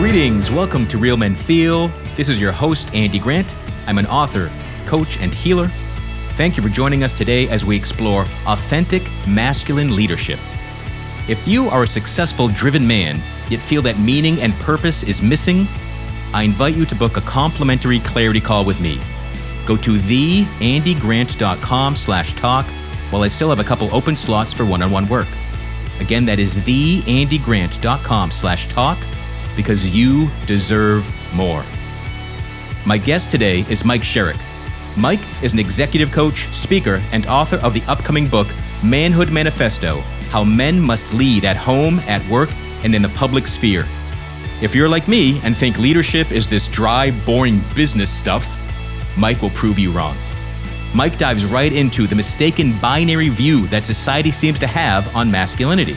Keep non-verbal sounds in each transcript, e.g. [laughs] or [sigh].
Greetings, welcome to Real Men Feel. This is your host, Andy Grant. I'm an author, coach, and healer. Thank you for joining us today as we explore authentic masculine leadership. If you are a successful, driven man, yet feel that meaning and purpose is missing, I invite you to book a complimentary clarity call with me. Go to theandygrant.com slash talk while I still have a couple open slots for one-on-one work. Again, that is theandygrant.com slash talk because you deserve more. My guest today is Mike Sherrick. Mike is an executive coach, speaker, and author of the upcoming book, Manhood Manifesto How Men Must Lead at Home, at Work, and in the Public Sphere. If you're like me and think leadership is this dry, boring business stuff, Mike will prove you wrong. Mike dives right into the mistaken binary view that society seems to have on masculinity.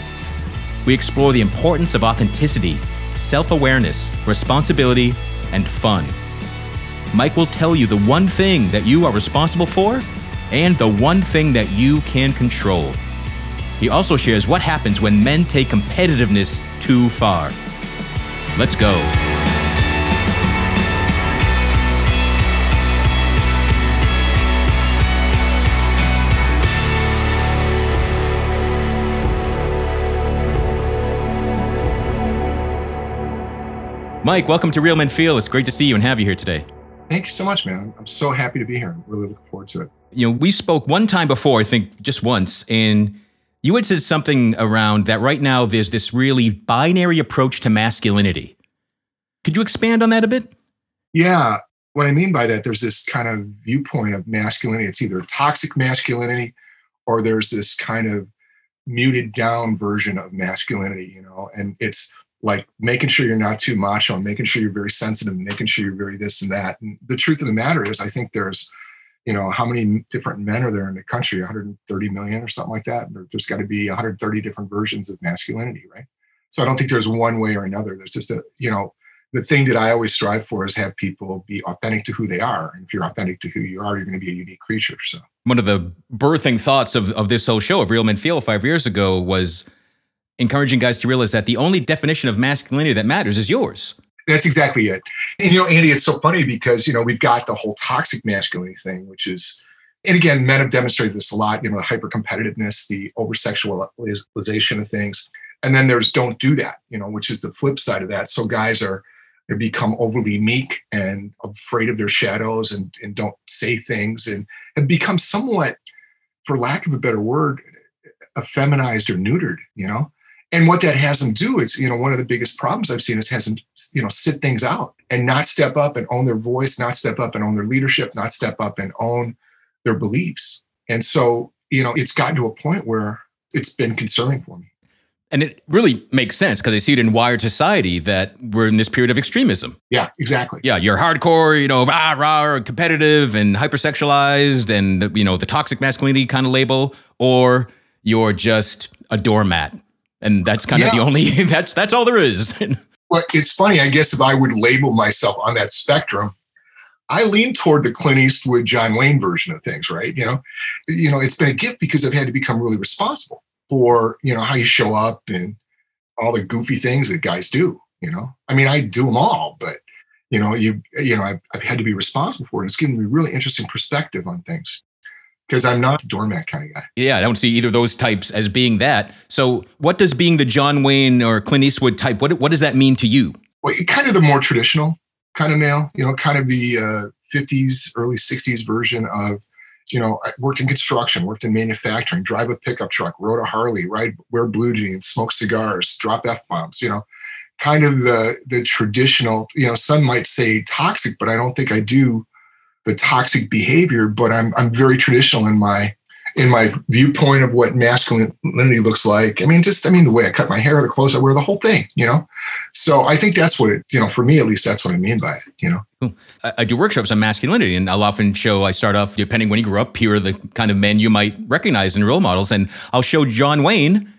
We explore the importance of authenticity self awareness, responsibility, and fun. Mike will tell you the one thing that you are responsible for and the one thing that you can control. He also shares what happens when men take competitiveness too far. Let's go. Mike, welcome to Real Men Feel. It's great to see you and have you here today. Thank you so much, man. I'm so happy to be here. I'm really looking forward to it. You know, we spoke one time before, I think just once, and you had said something around that right now there's this really binary approach to masculinity. Could you expand on that a bit? Yeah. What I mean by that, there's this kind of viewpoint of masculinity. It's either toxic masculinity or there's this kind of muted down version of masculinity, you know, and it's like making sure you're not too macho and making sure you're very sensitive and making sure you're very this and that. And the truth of the matter is, I think there's, you know, how many different men are there in the country? 130 million or something like that. There's got to be 130 different versions of masculinity, right? So I don't think there's one way or another. There's just a, you know, the thing that I always strive for is have people be authentic to who they are. And if you're authentic to who you are, you're going to be a unique creature. So one of the birthing thoughts of, of this whole show of Real Men Feel five years ago was encouraging guys to realize that the only definition of masculinity that matters is yours. That's exactly it. And you know, Andy, it's so funny because you know we've got the whole toxic masculinity thing, which is, and again, men have demonstrated this a lot. You know, the hyper competitiveness, the over sexualization of things, and then there's don't do that. You know, which is the flip side of that. So guys are they become overly meek and afraid of their shadows and and don't say things and have become somewhat, for lack of a better word, effeminized or neutered. You know, and what that has them do is, you know, one of the biggest problems I've seen is has them, you know, sit things out and not step up and own their voice, not step up and own their leadership, not step up and own their beliefs. And so, you know, it's gotten to a point where it's been concerning for me. And it really makes sense because I see it in wired society that we're in this period of extremism. Yeah, exactly. Yeah, you're hardcore, you know, rah, rah, competitive and hypersexualized and, you know, the toxic masculinity kind of label, or you're just a doormat and that's kind yeah. of the only [laughs] that's that's all there is. well, it's funny. I guess if I would label myself on that spectrum, I lean toward the Clint Eastwood, John Wayne version of things. Right? You know, you know, it's been a gift because I've had to become really responsible for you know how you show up and all the goofy things that guys do. You know, I mean, I do them all, but you know, you you know, I've, I've had to be responsible for it. It's given me really interesting perspective on things because I'm not the doormat kind of guy. Yeah, I don't see either of those types as being that. So, what does being the John Wayne or Clint Eastwood type? What what does that mean to you? Well, kind of the more traditional kind of male. You know, kind of the uh, 50s, early 60s version of. You know, I worked in construction, worked in manufacturing, drive a pickup truck, rode a Harley, ride, wear blue jeans, smoke cigars, drop f bombs. You know, kind of the the traditional. You know, some might say toxic, but I don't think I do the toxic behavior, but I'm I'm very traditional in my in my viewpoint of what masculinity looks like. I mean, just I mean the way I cut my hair, the clothes I wear, the whole thing, you know. So I think that's what it, you know, for me at least, that's what I mean by it, you know. I, I do workshops on masculinity, and I'll often show. I start off depending when you grew up. Here are the kind of men you might recognize in role models, and I'll show John Wayne,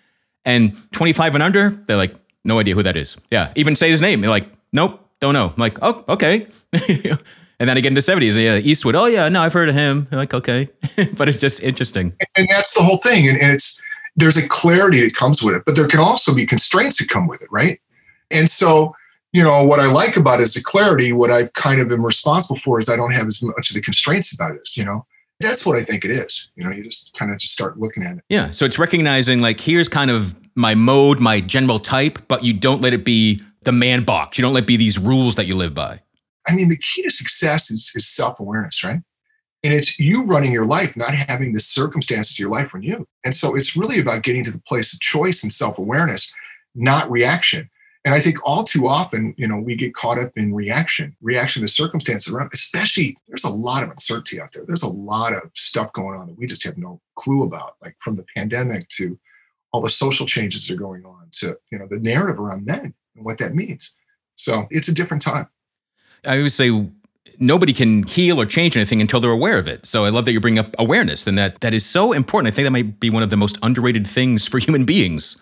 and 25 and under, they're like, no idea who that is. Yeah, even say his name, they're like, nope, don't know. I'm like, oh, okay. [laughs] And then again in the 70s, yeah, Eastwood, oh yeah, no, I've heard of him. I'm like, okay. [laughs] but it's just interesting. And that's the whole thing. And, and it's there's a clarity that comes with it, but there can also be constraints that come with it, right? And so, you know, what I like about it is the clarity. What I kind of am responsible for is I don't have as much of the constraints about it. You know, that's what I think it is. You know, you just kind of just start looking at it. Yeah. So it's recognizing like here's kind of my mode, my general type, but you don't let it be the man box. You don't let it be these rules that you live by. I mean, the key to success is, is self awareness, right? And it's you running your life, not having the circumstances of your life run you. And so it's really about getting to the place of choice and self awareness, not reaction. And I think all too often, you know, we get caught up in reaction, reaction to circumstances around, especially there's a lot of uncertainty out there. There's a lot of stuff going on that we just have no clue about, like from the pandemic to all the social changes that are going on to, you know, the narrative around men and what that means. So it's a different time. I always say nobody can heal or change anything until they're aware of it. So I love that you bring up awareness and that that is so important. I think that might be one of the most underrated things for human beings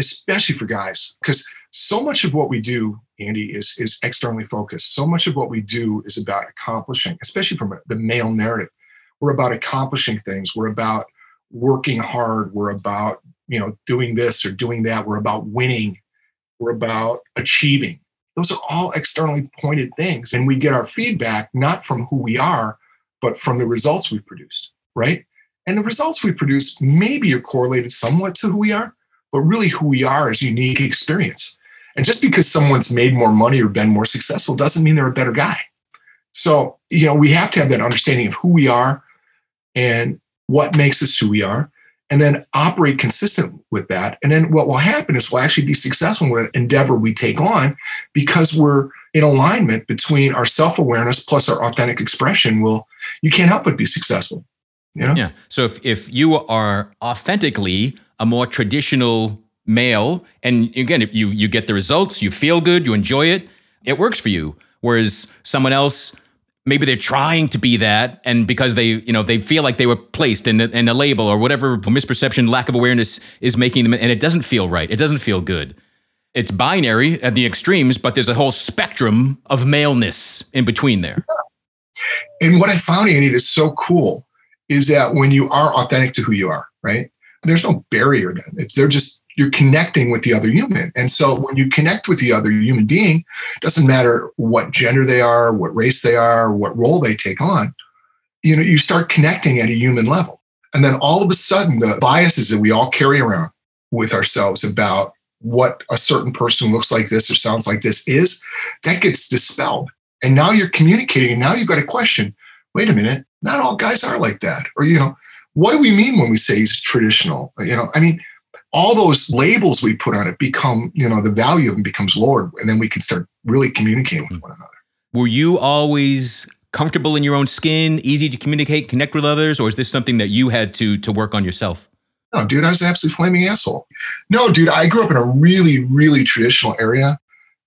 especially for guys, because so much of what we do, Andy, is is externally focused. So much of what we do is about accomplishing, especially from the male narrative. We're about accomplishing things. We're about working hard. We're about you know doing this or doing that. We're about winning. We're about achieving. Those are all externally pointed things, and we get our feedback not from who we are, but from the results we've produced, right? And the results we produce maybe are correlated somewhat to who we are, but really who we are is unique experience. And just because someone's made more money or been more successful doesn't mean they're a better guy. So, you know, we have to have that understanding of who we are and what makes us who we are, and then operate consistent with that. And then what will happen is we'll actually be successful with an endeavor we take on because we're in alignment between our self-awareness plus our authentic expression. Will you can't help but be successful. You know? Yeah. So if, if you are authentically a more traditional male, and again, you you get the results, you feel good, you enjoy it, it works for you. Whereas someone else, maybe they're trying to be that, and because they you know they feel like they were placed in a, in a label or whatever misperception, lack of awareness is making them, and it doesn't feel right. It doesn't feel good. It's binary at the extremes, but there's a whole spectrum of maleness in between there. And what I found, Andy, that's so cool is that when you are authentic to who you are, right? there's no barrier then. They're just you're connecting with the other human. And so when you connect with the other human being, it doesn't matter what gender they are, what race they are, what role they take on, you know, you start connecting at a human level. And then all of a sudden the biases that we all carry around with ourselves about what a certain person looks like this or sounds like this is, that gets dispelled. And now you're communicating. Now you've got a question. Wait a minute, not all guys are like that. Or, you know, what do we mean when we say he's traditional? You know, I mean, all those labels we put on it become, you know, the value of them becomes lowered, and then we can start really communicating with hmm. one another. Were you always comfortable in your own skin, easy to communicate, connect with others, or is this something that you had to to work on yourself? No, dude, I was an absolutely flaming asshole. No, dude, I grew up in a really, really traditional area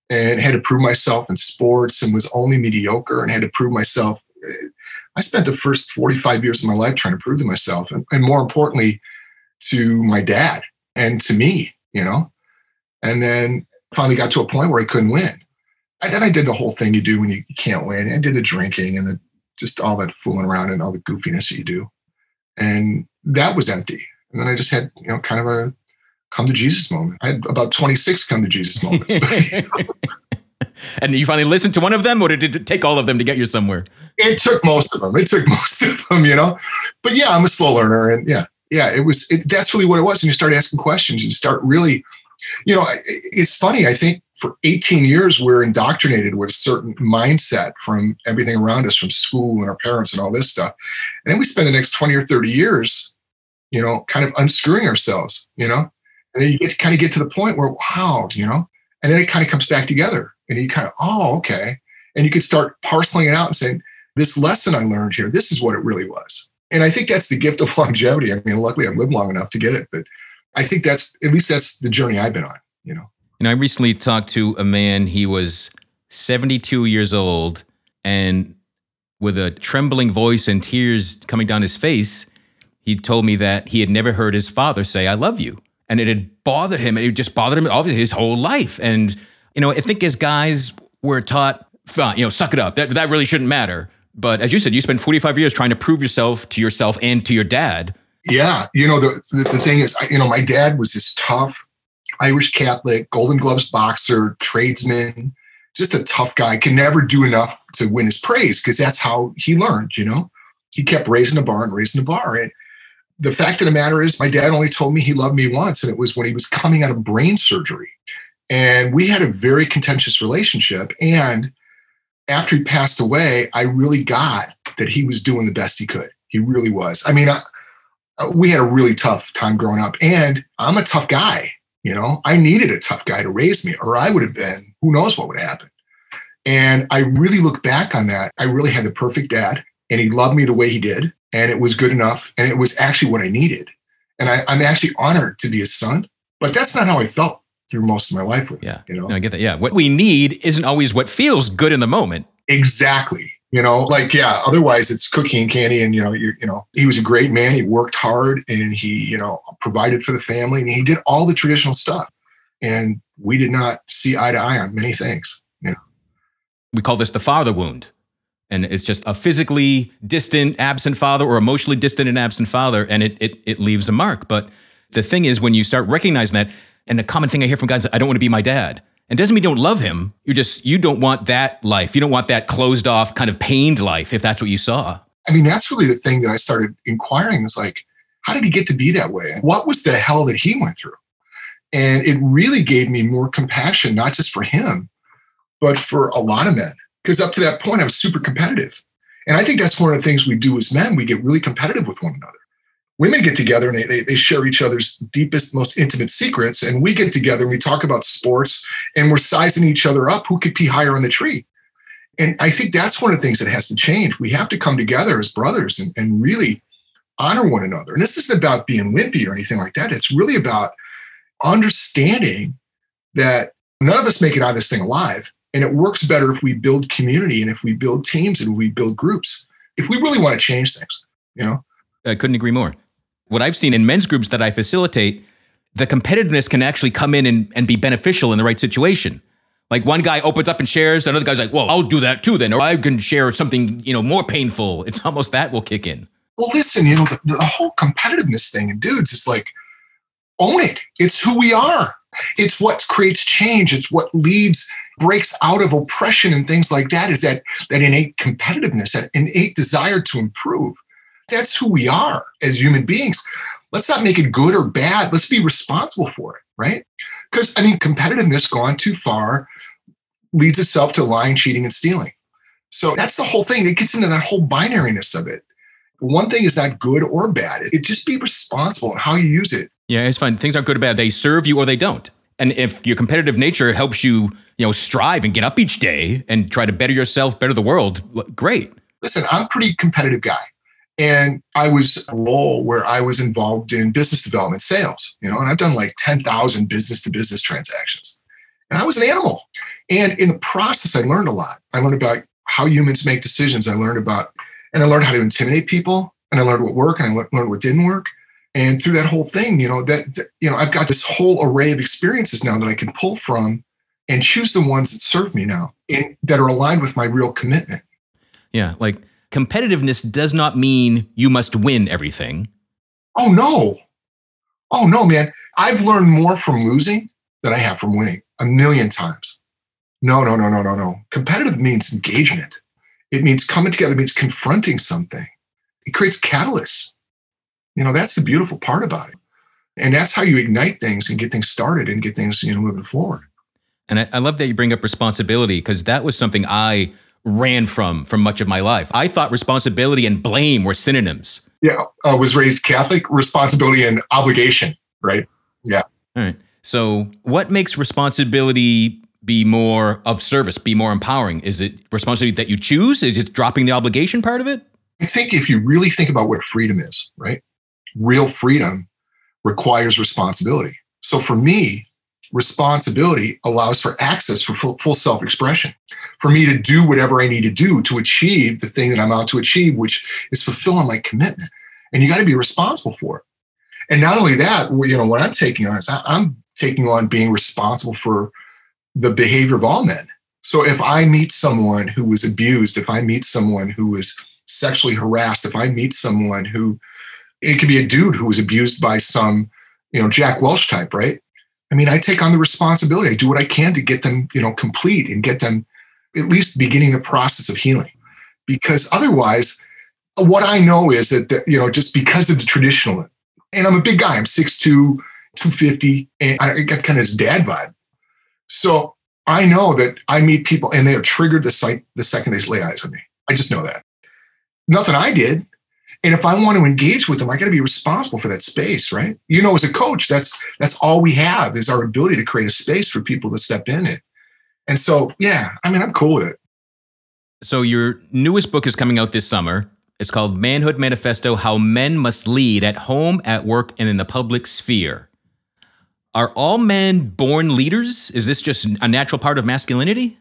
and had to prove myself in sports and was only mediocre and had to prove myself eh, I spent the first 45 years of my life trying to prove to myself and, and more importantly, to my dad and to me, you know. And then finally got to a point where I couldn't win. And then I did the whole thing you do when you can't win. I did the drinking and the, just all that fooling around and all the goofiness that you do. And that was empty. And then I just had, you know, kind of a come to Jesus moment. I had about 26 come to Jesus moments. [laughs] [laughs] and you finally listened to one of them, or did it take all of them to get you somewhere? It took most of them. It took [laughs] most of them, you know. But yeah, I'm a slow learner, and yeah, yeah, it was. It, that's really what it was. And you start asking questions, you start really, you know, it's funny. I think for 18 years we're indoctrinated with a certain mindset from everything around us, from school and our parents and all this stuff, and then we spend the next 20 or 30 years, you know, kind of unscrewing ourselves, you know, and then you get to kind of get to the point where wow, you know, and then it kind of comes back together and you kind of, oh, okay. And you could start parceling it out and saying, this lesson I learned here, this is what it really was. And I think that's the gift of [laughs] longevity. I mean, luckily I've lived long enough to get it, but I think that's at least that's the journey I've been on, you know. And I recently talked to a man, he was 72 years old, and with a trembling voice and tears coming down his face, he told me that he had never heard his father say, I love you. And it had bothered him, and it just bothered him obviously his whole life. And you know, I think as guys we're taught, you know, suck it up. That that really shouldn't matter. But as you said, you spent 45 years trying to prove yourself to yourself and to your dad. Yeah, you know the the, the thing is, you know, my dad was this tough Irish Catholic, Golden Gloves boxer, tradesman. just a tough guy, can never do enough to win his praise because that's how he learned, you know? He kept raising the bar and raising the bar. And the fact of the matter is, my dad only told me he loved me once, and it was when he was coming out of brain surgery. And we had a very contentious relationship. And after he passed away, I really got that he was doing the best he could. He really was. I mean, I, uh, we had a really tough time growing up, and I'm a tough guy. You know, I needed a tough guy to raise me, or I would have been, who knows what would have happened. And I really look back on that. I really had the perfect dad, and he loved me the way he did, and it was good enough, and it was actually what I needed. And I, am actually honored to be his son, but that's not how I felt through most of my life with yeah. You know, no, I get that. Yeah, what we need isn't always what feels good in the moment. Exactly. You know, like yeah. Otherwise, it's cookie and candy, and you know, you you know, he was a great man. He worked hard, and he you know provided for the family, and he did all the traditional stuff. And we did not see eye to eye on many things. You know? We call this the father wound, and it's just a physically distant, absent father, or emotionally distant and absent father, and it it it leaves a mark. But the thing is, when you start recognizing that, and the common thing I hear from guys, is I don't want to be my dad. And doesn't mean you don't love him. You just you don't want that life. You don't want that closed off, kind of pained life, if that's what you saw. I mean, that's really the thing that I started inquiring is like, how did he get to be that way? What was the hell that he went through? And it really gave me more compassion, not just for him, but for a lot of men. Because up to that point, I was super competitive. And I think that's one of the things we do as men. We get really competitive with one another women get together and they, they, share each other's deepest, most intimate secrets. And we get together and we talk about sports and we're sizing each other up. Who could pee higher on the tree? And I think that's one of the things that has to change. We have to come together as brothers and, and really honor one another. And this isn't about being wimpy or anything like that. It's really about understanding that none of us make it out of this thing alive. And it works better if we build community and if we build teams and we build groups. If we really want to change things, you know? I couldn't agree more what I've seen in men's groups that I facilitate, the competitiveness can actually come in and, and be beneficial in the right situation. Like one guy opens up and shares, another guy's like, "Well, I'll do that too then," or I can share something you know more painful. [laughs] It's almost that will kick in. Well, listen, you know the, the whole competitiveness thing in dudes is like own it. It's who we are. It's what creates change. It's what leads breaks out of oppression and things like that. Is that that innate competitiveness, that innate desire to improve. That's who we are as human beings. Let's not make it good or bad. Let's be responsible for it, right? Because, I mean, competitiveness gone too far leads itself to lying, cheating, and stealing. So that's the whole thing. It gets into that whole binariness of it. One thing is not good or bad. It just be responsible in how you use it. Yeah, it's fine. Things aren't good or bad. They serve you or they don't. And if your competitive nature helps you, you know, strive and get up each day and try to better yourself, better the world, great. Listen, I'm a pretty competitive guy. And I was a role where I was involved in business development sales, you know, and I've done like 10,000 business to business transactions. And I was an animal. And in the process, I learned a lot. I learned about how humans make decisions. I learned about, and I learned how to intimidate people. And I learned what worked and I learned what didn't work. And through that whole thing, you know, that, that you know, I've got this whole array of experiences now that I can pull from and choose the ones that serve me now and that are aligned with my real commitment. Yeah. Like, competitiveness does not mean you must win everything. Oh, no. Oh, no, man. I've learned more from losing than I have from winning a million times. No, no, no, no, no, no. Competitive means engagement. It means coming together, it means confronting something. It creates catalysts. You know, that's the beautiful part about it. And that's how you ignite things and get things started and get things, you know, moving forward. And I, I love that you bring up responsibility because that was something I ran from for much of my life. I thought responsibility and blame were synonyms. Yeah, I uh, was raised Catholic. Responsibility and obligation, right? Yeah. All right. So, what makes responsibility be more of service, be more empowering? Is it responsibility that you choose? Is it dropping the obligation part of it? I think if you really think about what freedom is, right? Real freedom requires responsibility. So for me, responsibility allows for access for full, full self expression, for me to do whatever I need to do to achieve the thing that I'm out to achieve, which is fulfilling my commitment. And you got to be responsible for it. And not only that, you know, what I'm taking on is I'm taking on being responsible for the behavior of all men. So if I meet someone who was abused, if I meet someone who was sexually harassed, if I meet someone who, it could be a dude who was abused by some, you know, Jack Welch type, right? I mean, I take on the responsibility. I do what I can to get them, you know, complete and get them at least beginning the process of healing. Because otherwise, what I know is that, the, you know, just because of the traditional, and I'm a big guy, I'm 6'2, 250, and I got kind of this dad vibe. So I know that I meet people and they are triggered the sight the second they lay eyes on me. I just know that. Nothing I did. And if I want to engage with them, I got to be responsible for that space, right? You know, as a coach, that's that's all we have is our ability to create a space for people to step in it. And so, yeah, I mean, I'm cool with it. So your newest book is coming out this summer. It's called Manhood Manifesto: How Men Must Lead at Home, at Work, and in the Public Sphere. Are all men born leaders? Is this just a natural part of masculinity?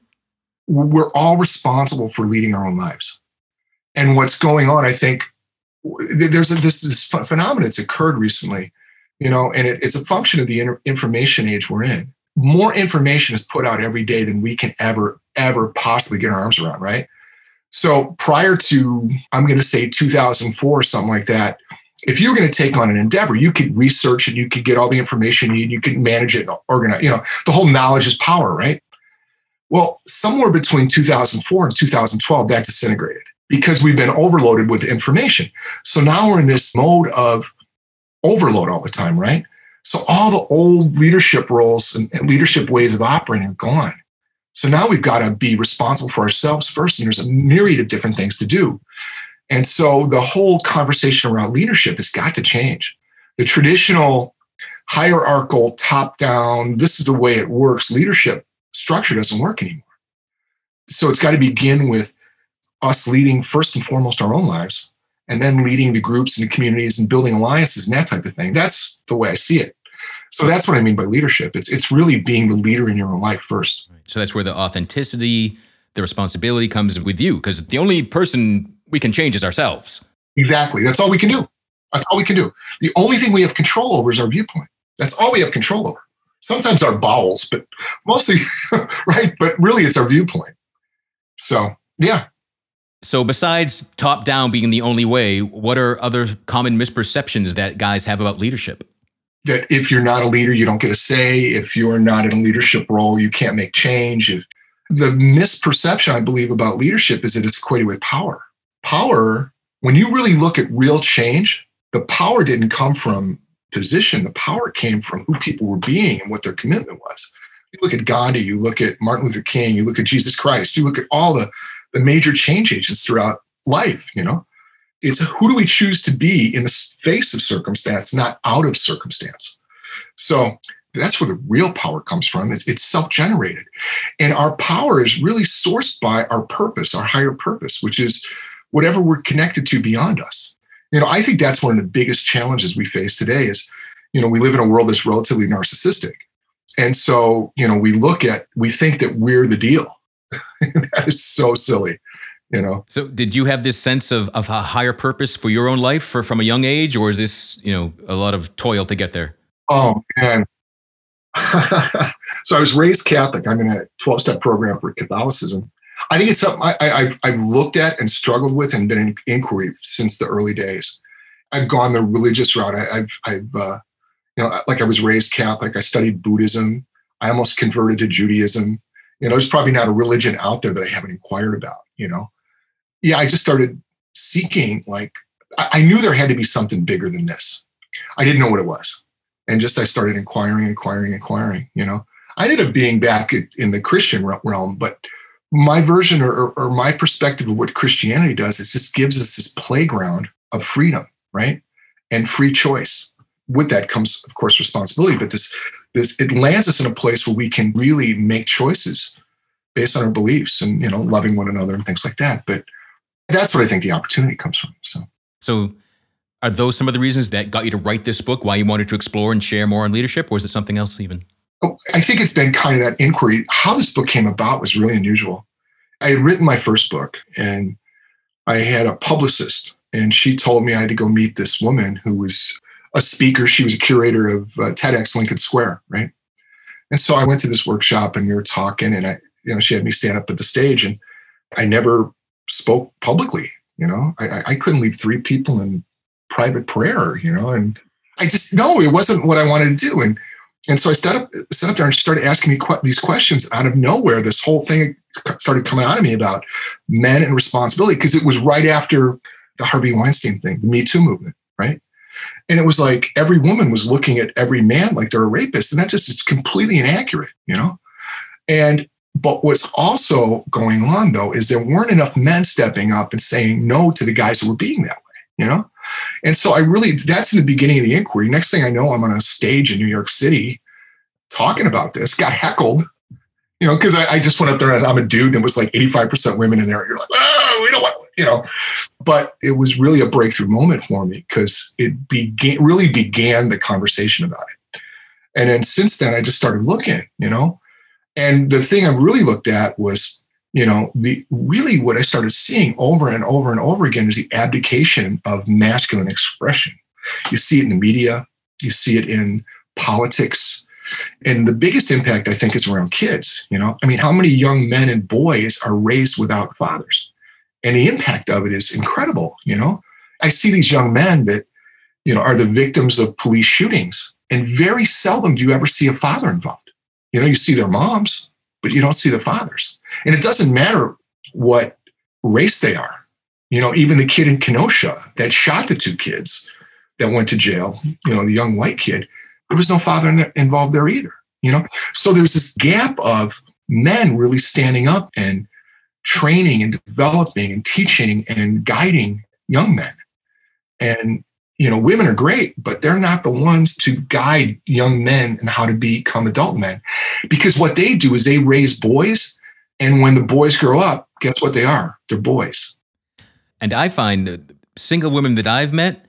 We're all responsible for leading our own lives. And what's going on, I think, there's a, this, this phenomenon that's occurred recently, you know, and it, it's a function of the information age we're in. More information is put out every day than we can ever, ever possibly get our arms around, right? So prior to, I'm going to say 2004 or something like that, if you were going to take on an endeavor, you could research and you could get all the information you need, you could manage it and organize. You know, the whole knowledge is power, right? Well, somewhere between 2004 and 2012, that disintegrated because we've been overloaded with information. So now we're in this mode of overload all the time, right? So all the old leadership roles and, and leadership ways of operating are gone. So now we've got to be responsible for ourselves first, and there's a myriad of different things to do. And so the whole conversation around leadership has got to change. The traditional hierarchical, top down, this is the way it works leadership structure doesn't work anymore. So it's got to begin with us leading first and foremost our own lives and then leading the groups and the communities and building alliances and that type of thing. That's the way I see it. So that's what I mean by leadership. It's it's really being the leader in your own life first. So that's where the authenticity, the responsibility comes with you because the only person we can change is ourselves. Exactly. That's all we can do. That's all we can do. The only thing we have control over is our viewpoint. That's all we have control over. Sometimes our bowels, but mostly, [laughs] right? But really, it's our viewpoint. So, yeah. So, besides top down being the only way, what are other common misperceptions that guys have about leadership? That if you're not a leader, you don't get a say. If you're not in a leadership role, you can't make change. If, the misperception, I believe, about leadership is that it's equated with power power, when you really look at real change, the power didn't come from position. The power came from who people were being and what their commitment was. You look at Gandhi, you look at Martin Luther King, you look at Jesus Christ, you look at all the, the major change agents throughout life, you know. It's who do we choose to be in the face of circumstance, not out of circumstance. So that's where the real power comes from. It's, it's self generated. And our power is really sourced by our purpose, our higher purpose, which is whatever we're connected to beyond us. You know, I think that's one of the biggest challenges we face today is, you know, we live in a world that's relatively narcissistic. And so, you know, we look at, we think that we're the deal. [laughs] that is so silly, you know. So did you have this sense of, of a higher purpose for your own life for, from a young age, or is this, you know, a lot of toil to get there? Oh man. [laughs] so I was raised Catholic. I'm in a 12 step program for Catholicism. I think it's something I, I, I've looked at and struggled with and been in inquiry since the early days. I've gone the religious route. I, have I've, uh, you know, like I was raised Catholic. I studied Buddhism. I almost converted to Judaism. You know, there's probably not a religion out there that I haven't inquired about. You know, yeah, I just started seeking. Like, I, knew there had to be something bigger than this. I didn't know what it was, and just I started inquiring, inquiring, inquiring. You know, I ended up being back in the Christian realm, but my version or, or, my perspective of what Christianity does is just gives us this playground of freedom, right? And free choice. With that comes, of course, responsibility, but this, this it lands us in a place where we can really make choices based on our beliefs and you know, loving one another and things like that. But that's what I think the opportunity comes from. So so are those some of the reasons that got you to write this book, why you wanted to explore and share more on leadership, or is it something else even? Oh, I think it's been kind of that inquiry. How this book came about was really unusual. I had written my first book and I had a publicist, and she told me I had to go meet this woman who was a speaker. She was a curator of uh, TEDx Lincoln Square, right? And so I went to this workshop and we were talking, and I, you know, she had me stand up at the stage, and I never spoke publicly. You know, I, I couldn't leave three people in private prayer. You know, and I just no, it wasn't what I wanted to do. And And so I stood up, stood up there and started asking me qu- these questions out of nowhere. This whole thing started coming out of me about men and responsibility because it was right after the Harvey Weinstein thing, the Me Too movement, right? And it was like every woman was looking at every man like they're a rapist. And that just is completely inaccurate, you know? And but what's also going on though is there weren't enough men stepping up and saying no to the guys who were being that way, you know? And so I really, that's in the beginning of the inquiry. Next thing I know, I'm on a stage in New York City talking about this, got heckled, you know, because I, I, just went up there and I'm a dude and it was like 85% women in there. You're like, oh, we don't want, you know. But it was really a breakthrough moment for me because it began, really began the conversation about it. And then since then, I just started looking, you know. And the thing I really looked at was, you know, the really what I started seeing over and over and over again is the abdication of masculine expression. You see it in the media, you see it in politics, and the biggest impact, I think, is around kids. You know, I mean, how many young men and boys are raised without fathers? And the impact of it is incredible. You know, I see these young men that, you know, are the victims of police shootings, and very seldom do you ever see a father involved. You know, you see their moms, but you don't see the fathers. And it doesn't matter what race they are. You know, even the kid in Kenosha that shot the two kids that went to jail, you know, the young white kid, there was no father in involved there either. You know, so there's this gap of men really standing up and training and developing and teaching and guiding young men. And you know, women are great, but they're not the ones to guide young men and how to become adult men. Because what they do is they raise boys. And when the boys grow up, guess what they are? They're boys. And I find single women that I've met,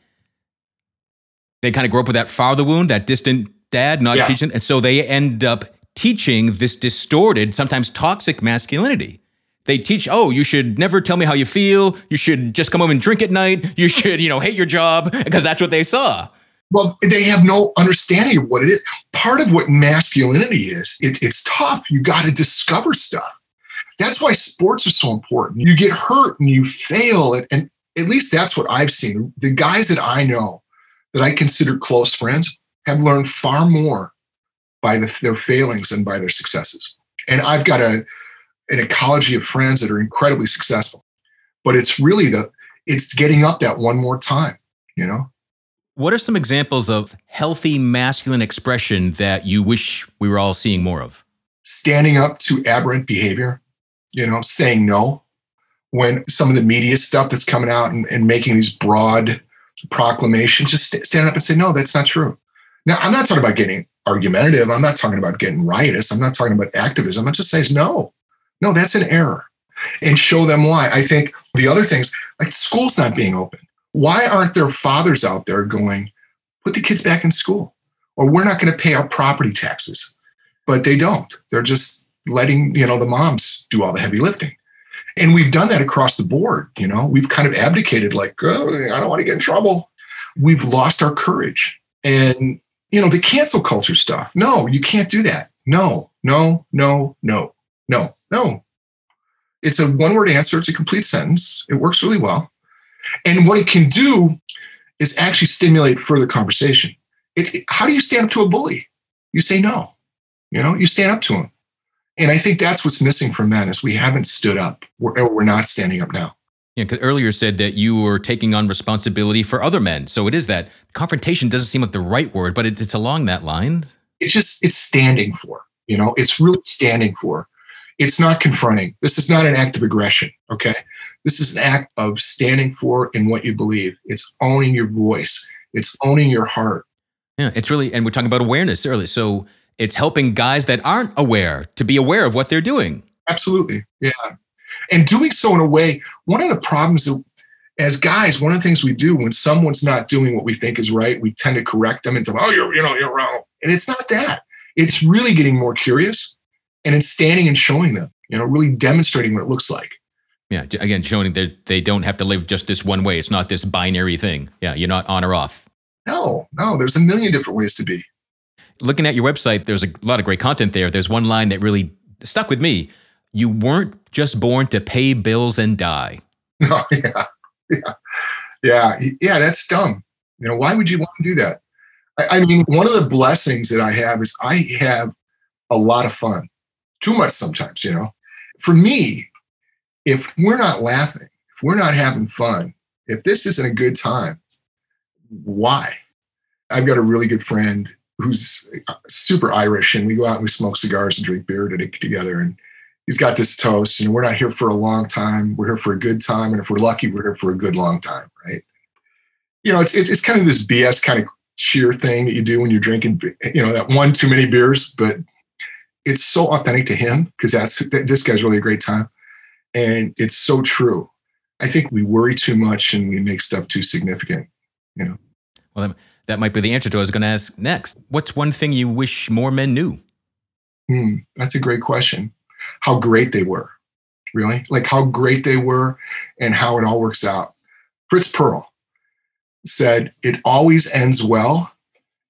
they kind of grow up with that father wound, that distant dad not yeah. teaching. And so they end up teaching this distorted, sometimes toxic masculinity. They teach, oh, you should never tell me how you feel. You should just come home and drink at night. You should, you know, hate your job because that's what they saw. Well, they have no understanding of what it is. Part of what masculinity is, it, it's tough. You got to discover stuff. That's why sports are so important. You get hurt and you fail. And, and at least that's what I've seen. The guys that I know that I consider close friends have learned far more by the, their failings than by their successes. And I've got a, an ecology of friends that are incredibly successful. But it's really the it's getting up that one more time, you know? What are some examples of healthy masculine expression that you wish we were all seeing more of? Standing up to aberrant behavior, you know, saying no. When some of the media stuff that's coming out and, and making these broad proclamations, just st- stand up and say, no, that's not true. Now, I'm not talking about getting argumentative. I'm not talking about getting riotous. I'm not talking about activism. I'm just saying, no, no, that's an error. And show them why. I think the other things, like school's not being open. Why aren't there fathers out there going, put the kids back in school? Or we're not going to pay our property taxes. But they don't. They're just letting, you know, the moms do all the heavy lifting. And we've done that across the board. You know, we've kind of abdicated, like, oh, I don't want to get in trouble. We've lost our courage. And, you know, the cancel culture stuff. No, you can't do that. No, no, no, no, no. No. It's a one word answer, it's a complete sentence. It works really well. And what it can do is actually stimulate further conversation. It's how do you stand up to a bully? You say no. You know, you stand up to him. And I think that's what's missing from men is we haven't stood up. We're, we're not standing up now. Yeah, because earlier said that you were taking on responsibility for other men. So it is that confrontation doesn't seem like the right word, but it's, it's along that line. It's just it's standing for. You know, it's really standing for. It's not confronting. This is not an act of aggression. Okay. This is an act of standing for in what you believe. It's owning your voice. It's owning your heart. Yeah. It's really, and we're talking about awareness earlier. So it's helping guys that aren't aware to be aware of what they're doing. Absolutely. Yeah. And doing so in a way, one of the problems that, as guys, one of the things we do when someone's not doing what we think is right, we tend to correct them and tell, oh, you're, you know, you're wrong. And it's not that. It's really getting more curious and it's standing and showing them, you know, really demonstrating what it looks like. Yeah, again, showing that they don't have to live just this one way. It's not this binary thing. Yeah, you're not on or off. No, no, there's a million different ways to be. Looking at your website, there's a lot of great content there. There's one line that really stuck with me. You weren't just born to pay bills and die. [laughs] Oh, yeah, yeah, yeah, yeah. That's dumb. You know, why would you want to do that? I, I mean, one of the blessings that I have is I have a lot of fun, too much sometimes, you know. For me, if we're not laughing, if we're not having fun, if this isn't a good time, why? I've got a really good friend who's uh, super Irish, and we go out and we smoke cigars and drink beer together. And he's got this toast, know, we're not here for a long time. We're here for a good time. And if we're lucky, we're here for a good long time, right? You know, it's, it's, it's kind of this BS kind of cheer thing that you do when you're drinking, you know, that one too many beers, but it's so authentic to him because that's, this guy's really a great time. And it's so true. I think we worry too much and we make stuff too significant, you know? Well, that might be the answer to what I was going to ask next. What's one thing you wish more men knew? Hmm, that's a great question. How great they were, really, like how great they were, and how it all works out. Fritz Perl said, "It always ends well,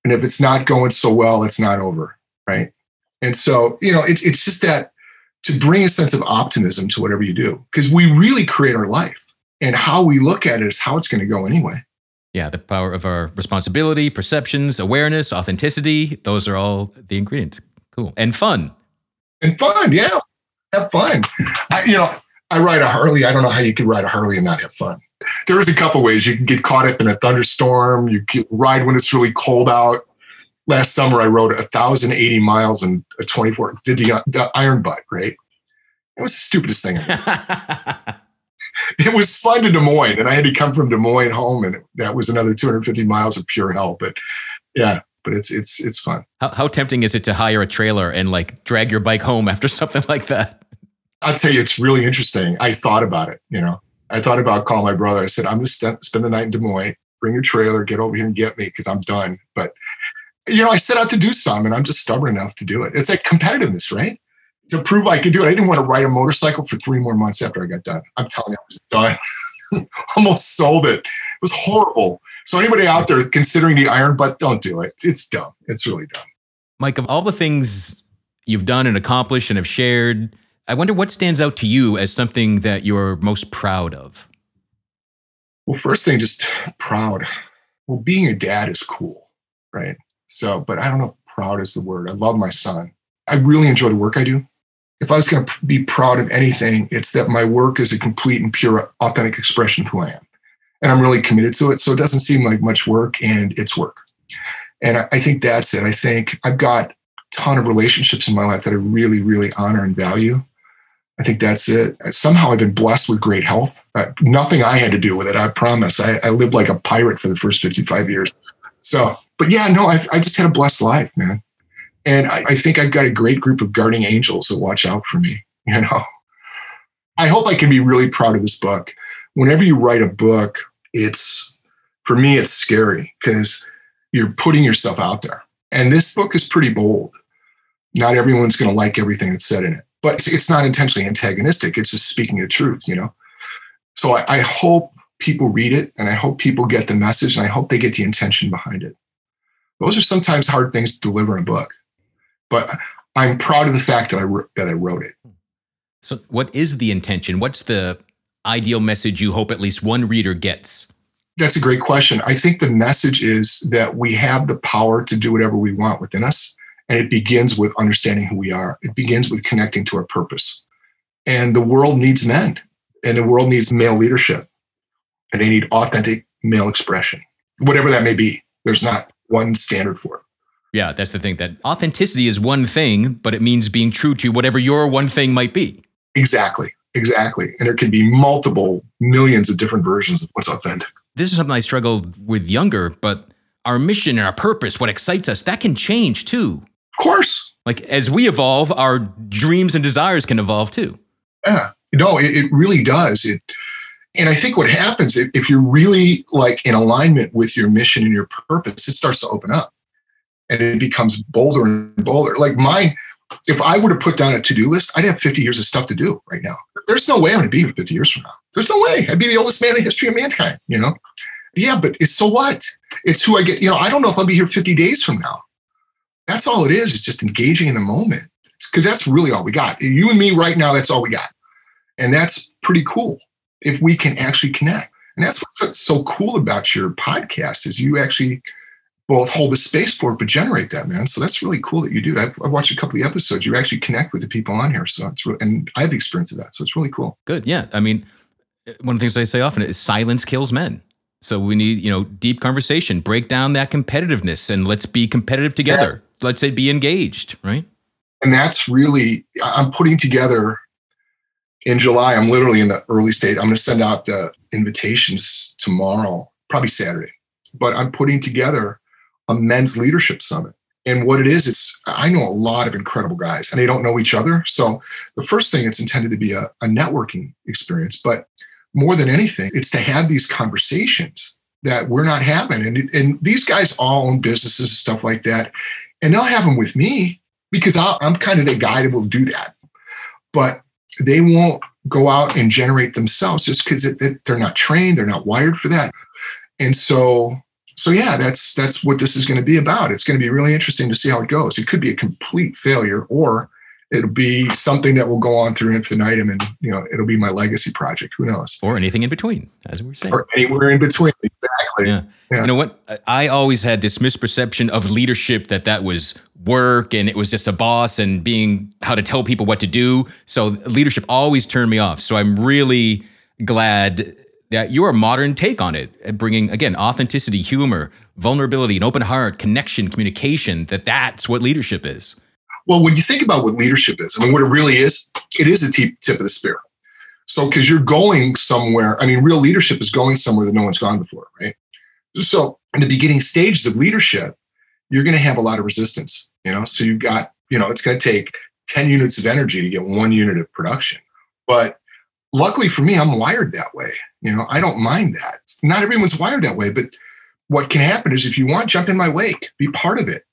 and if it's not going so well, it's not over." Right, and so you know, it's it's just that to bring a sense of optimism to whatever you do, because we really create our life, and how we look at it is how it's going to go anyway. Yeah, the power of our responsibility, perceptions, awareness, authenticity. Those are all the ingredients. Cool. And fun. And fun, yeah. Have fun. I, you know, I ride a Harley. I don't know how you could ride a Harley and not have fun. There is a couple ways. You can get caught up in a thunderstorm. You can ride when it's really cold out. Last summer, I rode 1,080 miles in a 24, did the, the iron butt, right? It was the stupidest thing. [laughs] it was fun to Des Moines, and I had to come from Des Moines home, and that was another 250 miles of pure hell. But yeah, but it's it's it's fun. How, how tempting is it to hire a trailer and like drag your bike home after [laughs] something like that? I'll tell you, it's really interesting. I thought about it. You know, I thought about calling my brother. I said, "I'm going to st- spend the night in Des Moines. Bring your trailer, get over here and get me because I'm done." But you know, I set out to do some, and I'm just stubborn enough to do it. It's like competitiveness, right? to prove I could do it. I didn't want to ride a motorcycle for three more months after I got done. I'm telling you, I was done. [laughs] Almost sold it. It was horrible. So anybody out there considering the iron butt, don't do it. It's dumb. It's really dumb. Mike, of all the things you've done and accomplished and have shared, I wonder what stands out to you as something that you're most proud of. Well, first thing, just proud. Well, being a dad is cool, right? So, but I don't know if proud is the word. I love my son. I really enjoy the work I do if I was going to be proud of anything, it's that my work is a complete and pure, authentic expression of who I am. And I'm really committed to it. So it doesn't seem like much work and it's work. And I, think that's it. I think I've got a ton of relationships in my life that I really, really honor and value. I think that's it. Somehow I've been blessed with great health. Uh, nothing I had to do with it. I promise. I, I, lived like a pirate for the first 55 years. So, but yeah, no, I, I just had a blessed life, man. And I, I think I've got a great group of guarding angels that watch out for me. [laughs] You know, I hope I can be really proud of this book. Whenever you write a book, it's for me, it's scary because you're putting yourself out there. And this book is pretty bold. Not everyone's going to like everything that's said in it, but it's not intentionally antagonistic. It's just speaking the truth, you know? So I, I hope people read it and I hope people get the message and I hope they get the intention behind it. Those are sometimes hard things to deliver in a book but I'm proud of the fact that I that I wrote it. So, what is the intention? What's the ideal message you hope at least one reader gets? That's a great question. I think the message is that we have the power to do whatever we want within us. And it begins with understanding who we are. It begins with connecting to our purpose. And the world needs men, and the world needs male leadership, and they need authentic male expression, whatever that may be. There's not one standard for it. Yeah, that's the thing that authenticity is one thing, but it means being true to whatever your one thing might be. Exactly. Exactly. And there can be multiple millions of different versions of what's authentic. This is something I struggled with younger, but our mission and our purpose, what excites us, that can change too. Of course. Like as we evolve, our dreams and desires can evolve too. Yeah. No, it, it really does. It and I think what happens if you're really like in alignment with your mission and your purpose, it starts to open up and it becomes bolder and bolder. Like mine, if I were to put down a to-do list, I'd have 50 years of stuff to do right now. There's no way I'm going to be here 50 years from now. There's no way. I'd be the oldest man in history of mankind, you know? Yeah, but it's so what? It's who I get, you know, I don't know if I'll be here 50 days from now. That's all it is. It's just engaging in the moment. Because that's really all we got. You and me right now, that's all we got. And that's pretty cool if we can actually connect. And that's what's so cool about your podcast is you actually both hold the space for it, but generate that, man. So that's really cool that you do. I've, I've, watched a couple of episodes. You actually connect with the people on here. So it's really, and I have the experience of that. So it's really cool. Good. Yeah. I mean, eh, one of the things I say often is silence kills men. So we need, you know, deep conversation, break down that competitiveness and let's be competitive together. Yeah. Let's say be engaged, right? And that's really, I'm putting together in July, I'm literally in the early state. I'm going to send out the invitations tomorrow, probably Saturday. But I'm putting together a men's leadership summit. And what it is, it's I know a lot of incredible guys and they don't know each other. So the first thing it's intended to be a, a networking experience, but more than anything, it's to have these conversations that we're not having. And, and these guys all own businesses and stuff like that. And they'll have them with me because i am kind of the guy that will do that. But they won't go out and generate themselves just because they're not trained, they're not wired for that. And so, so yeah, that's that's what this is going to be about. It's going to be really interesting to see how it goes. It could be a complete failure, or it'll be something that will go on through infinitum, and you know, it'll be my legacy project. Who knows? Or anything in between, as we are saying, or anywhere in between. Exactly. Yeah. yeah. You know what? I always had this misperception of leadership that that was work and it was just a boss and being how to tell people what to do. So leadership always turned me off. So I'm really glad that your modern take on it, bringing again authenticity, humor, vulnerability, an open heart, connection, communication. That that's what leadership is. Well, when you think about what leadership is, I mean, what it really is, it is the tip, tip of the spear. So, because you're going somewhere, I mean, real leadership is going somewhere that no one's gone before, right? So, in the beginning stages of leadership, you're going to have a lot of resistance, you know? So, you've got, you know, it's going to take 10 units of energy to get one unit of production. But luckily for me, I'm wired that way. You know, I don't mind that. Not everyone's wired that way, but what can happen is if you want, jump in my wake, be part of it.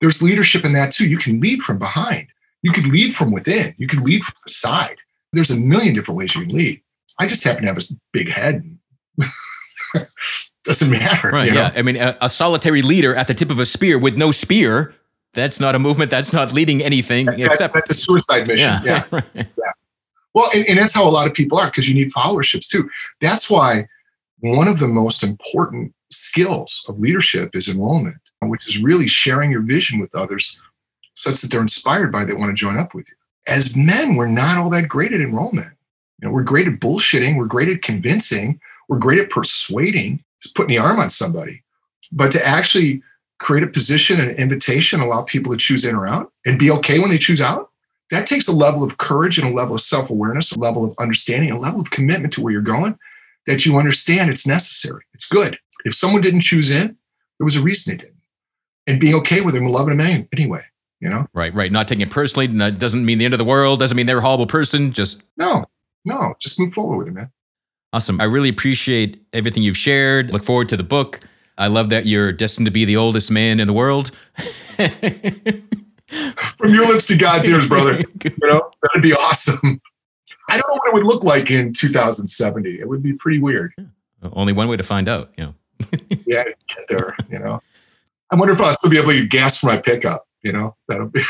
There's leadership in that too. You can lead from behind. You can lead from within. You can lead from the side. There's a million different ways you can lead. I just happen to have a big head. [laughs] Doesn't matter. Right. You know? Yeah. I mean, a, a, solitary leader at the tip of a spear with no spear, that's not a movement. That's not leading anything that's, except. That's a suicide mission. Yeah. Yeah. [laughs] Yeah. Well, and, and that's how a lot of people are because you need followerships too. That's why one of the most important skills of leadership is enrollment, which is really sharing your vision with others such that they're inspired by it, they want to join up with you. As men, we're not all that great at enrollment. You know, we're great at bullshitting, we're great at convincing, we're great at persuading, just putting the arm on somebody. But to actually create a position, and an invitation, allow people to choose in or out and be okay when they choose out, that takes a level of courage and a level of self awareness, a level of understanding, a level of commitment to where you're going that you understand it's necessary. It's good. If someone didn't choose in, there was a reason they didn't. And being okay with them and loving them anyway, you know? Right, right. Not taking it personally. That doesn't mean the end of the world. Doesn't mean they're a horrible person. Just. No, no. Just move forward with it, man. Awesome. I really appreciate everything you've shared. Look forward to the book. I love that you're destined to be the oldest man in the world. [laughs] From your lips to God's ears, brother. [laughs] You know, that'd be awesome. I don't know what it would look like in 2070. It would be pretty weird. Yeah. Only one way to find out, you know. [laughs] yeah, get there, you know. I wonder if I'll still be able to gas for my pickup, you know. That'll be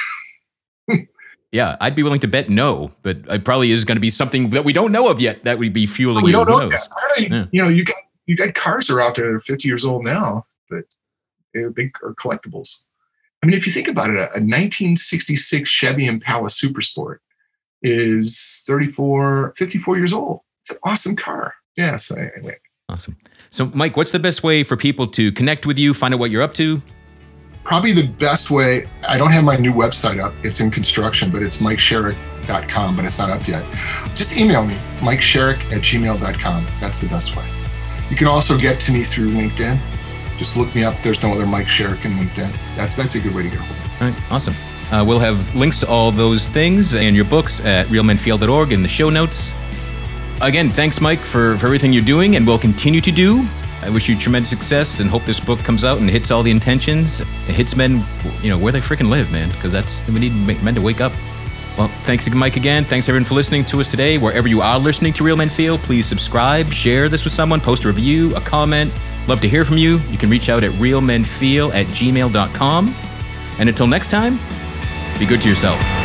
Yeah, I'd be willing to bet no, but it probably is going to be something that we don't know of yet that would be fueling we you. Don't know. You, yeah. you know, you got you got cars that are out there that are 50 years old now, but they are collectibles. I mean, if you think about it, a, a 1966 Chevy Impala Super Sport is 34, 54 years old. It's an awesome car. Yeah. So anyway. Awesome. So, Mike, what's the best way for people to connect with you, find out what you're up to? Probably the best way. I don't have my new website up. It's in construction, but it's mikesherrick.com, but it's not up yet. Just email me, mikesherrick at gmail.com. That's the best way. You can also get to me through LinkedIn. Just look me up. There's no other Mike Sherrick in LinkedIn. That's that's a good way to me. All right, awesome. Uh, we'll have links to all those things and your books at realmenfeel.org in the show notes. Again, thanks, Mike, for, for everything you're doing and will continue to do. I wish you tremendous success and hope this book comes out and hits all the intentions. It hits men, you know, where they freaking live, man, because that's we need men to wake up. Well, thanks, Mike, again. Thanks, everyone, for listening to us today. Wherever you are listening to Real Men Feel, please subscribe, share this with someone, post a review, a comment. Love to hear from you. You can reach out at realmenfeel at gmail.com. And until next time, be good to yourself.